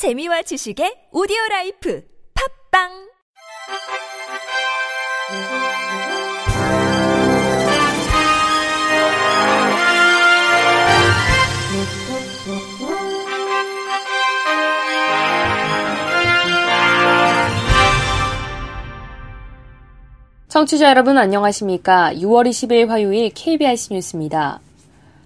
재미와 지식의 오디오 라이프 팝빵 청취자 여러분 안녕하십니까? 6월 20일 화요일 KBIC 뉴스입니다.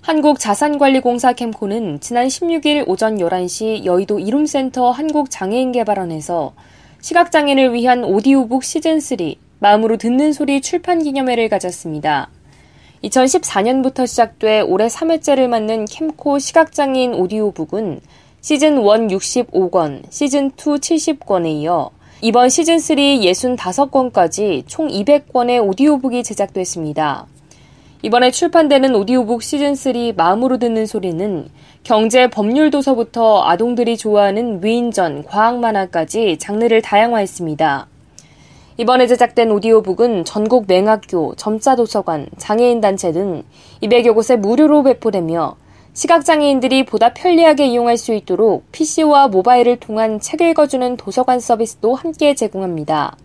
한국자산관리공사 캠코는 지난 16일 오전 11시 여의도 이룸센터 한국장애인개발원에서 시각장애인을 위한 오디오북 시즌3 마음으로 듣는 소리 출판 기념회를 가졌습니다. 2014년부터 시작돼 올해 3회째를 맞는 캠코 시각장애인 오디오북은 시즌 1 65권, 시즌 2 70권에 이어 이번 시즌3 65권까지 총 200권의 오디오북이 제작됐습니다. 이번에 출판되는 오디오북 시즌3 마음으로 듣는 소리는 경제 법률 도서부터 아동들이 좋아하는 위인전, 과학 만화까지 장르를 다양화했습니다. 이번에 제작된 오디오북은 전국 맹학교, 점자 도서관, 장애인 단체 등 200여 곳에 무료로 배포되며 시각장애인들이 보다 편리하게 이용할 수 있도록 PC와 모바일을 통한 책 읽어주는 도서관 서비스도 함께 제공합니다.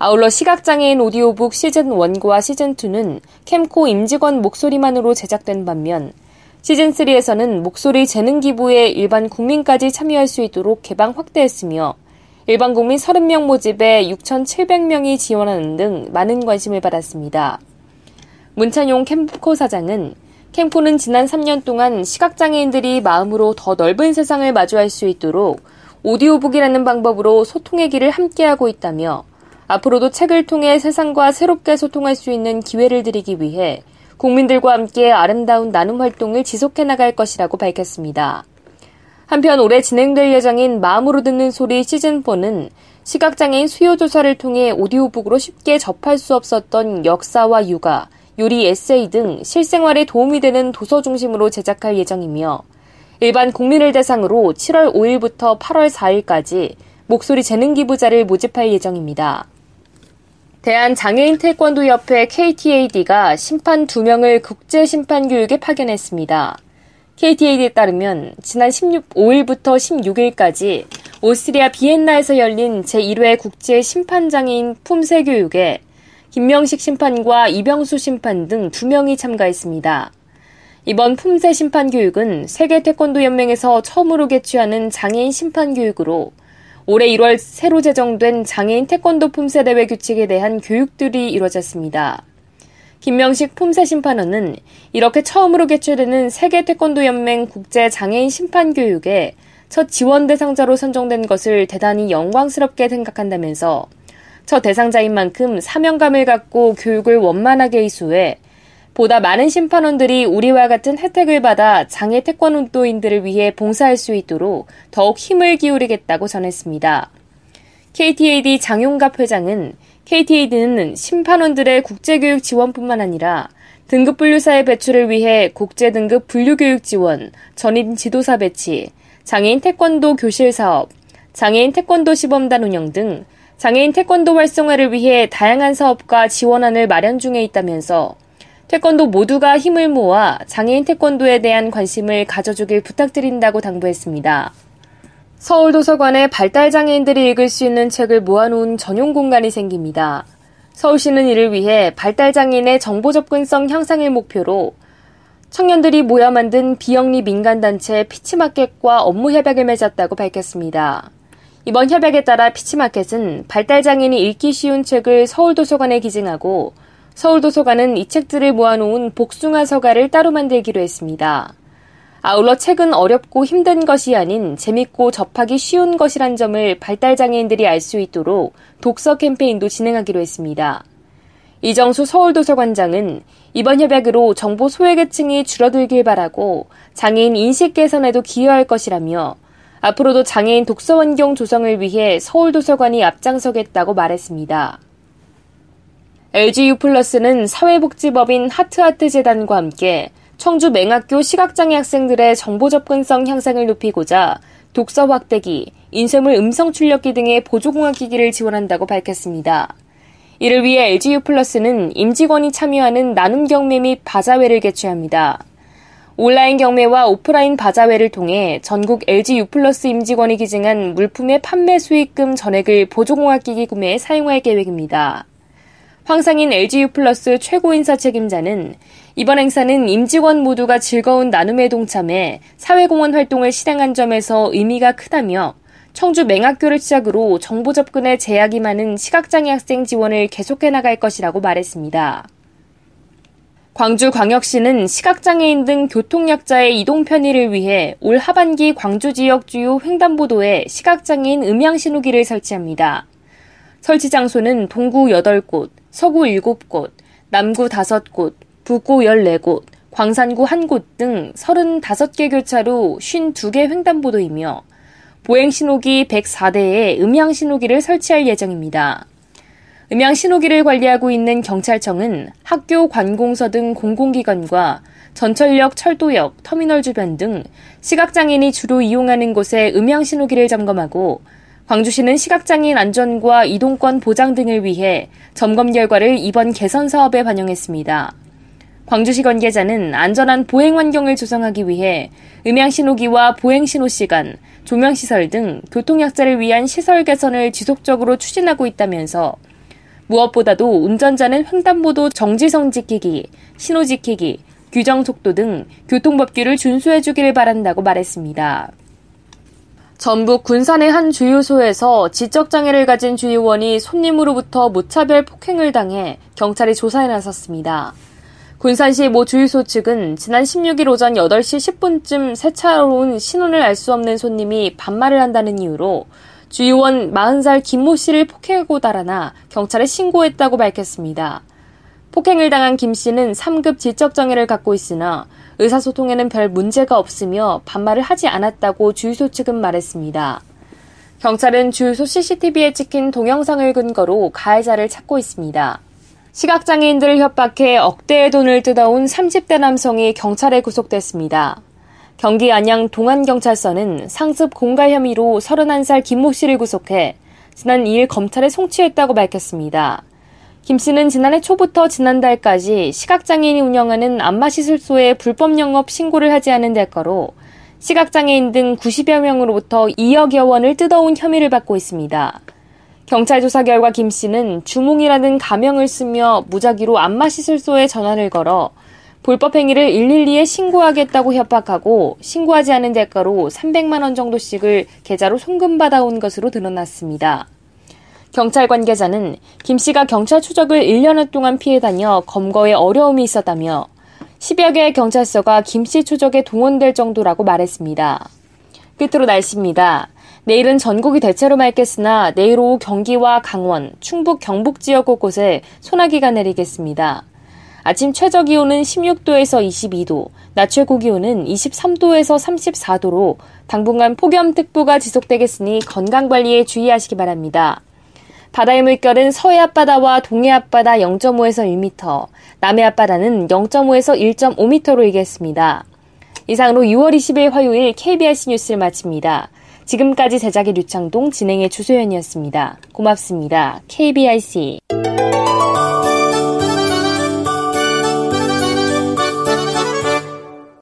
아울러 시각장애인 오디오북 시즌1과 시즌2는 캠코 임직원 목소리만으로 제작된 반면 시즌3에서는 목소리 재능 기부에 일반 국민까지 참여할 수 있도록 개방 확대했으며 일반 국민 30명 모집에 6,700명이 지원하는 등 많은 관심을 받았습니다. 문찬용 캠코 사장은 캠코는 지난 3년 동안 시각장애인들이 마음으로 더 넓은 세상을 마주할 수 있도록 오디오북이라는 방법으로 소통의 길을 함께하고 있다며 앞으로도 책을 통해 세상과 새롭게 소통할 수 있는 기회를 드리기 위해 국민들과 함께 아름다운 나눔 활동을 지속해 나갈 것이라고 밝혔습니다. 한편 올해 진행될 예정인 마음으로 듣는 소리 시즌4는 시각장애인 수요조사를 통해 오디오북으로 쉽게 접할 수 없었던 역사와 육아, 요리 에세이 등 실생활에 도움이 되는 도서 중심으로 제작할 예정이며 일반 국민을 대상으로 7월 5일부터 8월 4일까지 목소리 재능 기부자를 모집할 예정입니다. 대한장애인 태권도협회 KTAD가 심판 2명을 국제심판교육에 파견했습니다. KTAD에 따르면 지난 16, 5일부터 16일까지 오스트리아 비엔나에서 열린 제1회 국제 심판장애인 품새 교육에 김명식 심판과 이병수 심판 등 2명이 참가했습니다. 이번 품새 심판 교육은 세계 태권도 연맹에서 처음으로 개최하는 장애인 심판 교육으로 올해 1월 새로 제정된 장애인 태권도 품새 대회 규칙에 대한 교육들이 이루어졌습니다. 김명식 품새 심판원은 이렇게 처음으로 개최되는 세계 태권도 연맹 국제 장애인 심판 교육에 첫 지원 대상자로 선정된 것을 대단히 영광스럽게 생각한다면서 첫 대상자인 만큼 사명감을 갖고 교육을 원만하게 이수해 보다 많은 심판원들이 우리와 같은 혜택을 받아 장애 태권도인들을 위해 봉사할 수 있도록 더욱 힘을 기울이겠다고 전했습니다. KTAD 장용갑 회장은 KTAD는 심판원들의 국제교육 지원뿐만 아니라 등급 분류사의 배출을 위해 국제 등급 분류교육 지원, 전임 지도사 배치, 장애인 태권도 교실 사업, 장애인 태권도 시범단 운영 등 장애인 태권도 활성화를 위해 다양한 사업과 지원안을 마련 중에 있다면서 태권도 모두가 힘을 모아 장애인 태권도에 대한 관심을 가져주길 부탁드린다고 당부했습니다. 서울도서관에 발달장애인들이 읽을 수 있는 책을 모아놓은 전용 공간이 생깁니다. 서울시는 이를 위해 발달장애인의 정보 접근성 향상을 목표로 청년들이 모여 만든 비영리 민간단체 피치마켓과 업무 협약을 맺었다고 밝혔습니다. 이번 협약에 따라 피치마켓은 발달장애인이 읽기 쉬운 책을 서울도서관에 기증하고 서울도서관은 이 책들을 모아놓은 복숭아 서가를 따로 만들기로 했습니다. 아울러 책은 어렵고 힘든 것이 아닌 재밌고 접하기 쉬운 것이란 점을 발달장애인들이 알 수 있도록 독서 캠페인도 진행하기로 했습니다. 이정수 서울도서관장은 이번 협약으로 정보 소외계층이 줄어들길 바라고 장애인 인식 개선에도 기여할 것이라며 앞으로도 장애인 독서 환경 조성을 위해 서울도서관이 앞장서겠다고 말했습니다. LGU 플러스는 사회복지법인 하트하트재단과 함께 청주 맹학교 시각장애 학생들의 정보 접근성 향상을 높이고자 독서 확대기, 인쇄물 음성 출력기 등의 보조공학 기기를 지원한다고 밝혔습니다. 이를 위해 LGU 플러스는 임직원이 참여하는 나눔 경매 및 바자회를 개최합니다. 온라인 경매와 오프라인 바자회를 통해 전국 LG U 플러스 임직원이 기증한 물품의 판매 수익금 전액을 보조공학기기 구매에 사용할 계획입니다. 황상인 LG U 플러스 최고 인사 책임자는 이번 행사는 임직원 모두가 즐거운 나눔에 동참해 사회공헌 활동을 실행한 점에서 의미가 크다며 청주 맹학교를 시작으로 정보 접근에 제약이 많은 시각장애 학생 지원을 계속해 나갈 것이라고 말했습니다. 광주광역시는 시각장애인 등 교통약자의 이동 편의를 위해 올 하반기 광주 지역 주요 횡단보도에 시각장애인 음향신호기를 설치합니다. 설치 장소는 동구 8곳, 서구 7곳, 남구 5곳, 북구 14곳, 광산구 1곳 등 35개 교차로 52개 횡단보도이며 보행신호기 104대에 음향신호기를 설치할 예정입니다. 음향 신호기를 관리하고 있는 경찰청은 학교 관공서 등 공공기관과 전철역, 철도역, 터미널 주변 등 시각장애인이 주로 이용하는 곳에 음향 신호기를 점검하고 광주시는 시각장애인 안전과 이동권 보장 등을 위해 점검 결과를 이번 개선 사업에 반영했습니다. 광주시 관계자는 안전한 보행 환경을 조성하기 위해 음향 신호기와 보행 신호 시간, 조명 시설 등 교통 약자를 위한 시설 개선을 지속적으로 추진하고 있다면서 무엇보다도 운전자는 횡단보도 정지선 지키기, 신호 지키기, 규정 속도 등 교통법규를 준수해 주기를 바란다고 말했습니다. 전북 군산의 한 주유소에서 지적장애를 가진 주유원이 손님으로부터 무차별 폭행을 당해 경찰이 조사에 나섰습니다. 군산시 모 주유소 측은 지난 16일 오전 8시 10분쯤 새 차로 온 신원을 알 수 없는 손님이 반말을 한다는 이유로 주유원 40살 김모 씨를 폭행하고 달아나 경찰에 신고했다고 밝혔습니다. 폭행을 당한 김 씨는 3급 지적장애를 갖고 있으나 의사소통에는 별 문제가 없으며 반말을 하지 않았다고 주유소 측은 말했습니다. 경찰은 주유소 CCTV에 찍힌 동영상을 근거로 가해자를 찾고 있습니다. 시각장애인들을 협박해 억대의 돈을 뜯어온 30대 남성이 경찰에 구속됐습니다. 경기 안양 동안경찰서는 상습 공갈 혐의로 31살 김모 씨를 구속해 지난 2일 검찰에 송치했다고 밝혔습니다. 김 씨는 지난해 초부터 지난달까지 시각장애인이 운영하는 안마시술소에 불법 영업 신고를 하지 않은 대가로 시각장애인 등 90여 명으로부터 2억여 원을 뜯어온 혐의를 받고 있습니다. 경찰 조사 결과 김 씨는 주몽이라는 가명을 쓰며 무작위로 안마시술소에 전화를 걸어 불법 행위를 112에 신고하겠다고 협박하고 신고하지 않은 대가로 300만 원 정도씩을 계좌로 송금받아온 것으로 드러났습니다. 경찰 관계자는 김 씨가 경찰 추적을 1년여 동안 피해 다녀 검거에 어려움이 있었다며 10여 개의 경찰서가 김 씨 추적에 동원될 정도라고 말했습니다. 끝으로 날씨입니다. 내일은 전국이 대체로 맑겠으나 내일 오후 경기와 강원, 충북, 경북 지역 곳곳에 소나기가 내리겠습니다. 아침 최저 기온은 16도에서 22도, 낮 최고 기온은 23도에서 34도로 당분간 폭염특보가 지속되겠으니 건강 관리에 주의하시기 바랍니다. 바다의 물결은 서해 앞바다와 동해 앞바다 0.5에서 1m, 남해 앞바다는 0.5에서 1.5m로 일겠습니다. 이상으로 6월 20일 화요일 KBS 뉴스를 마칩니다. 지금까지 제작의 류창동, 진행의 주소연이었습니다. 고맙습니다. KBIC.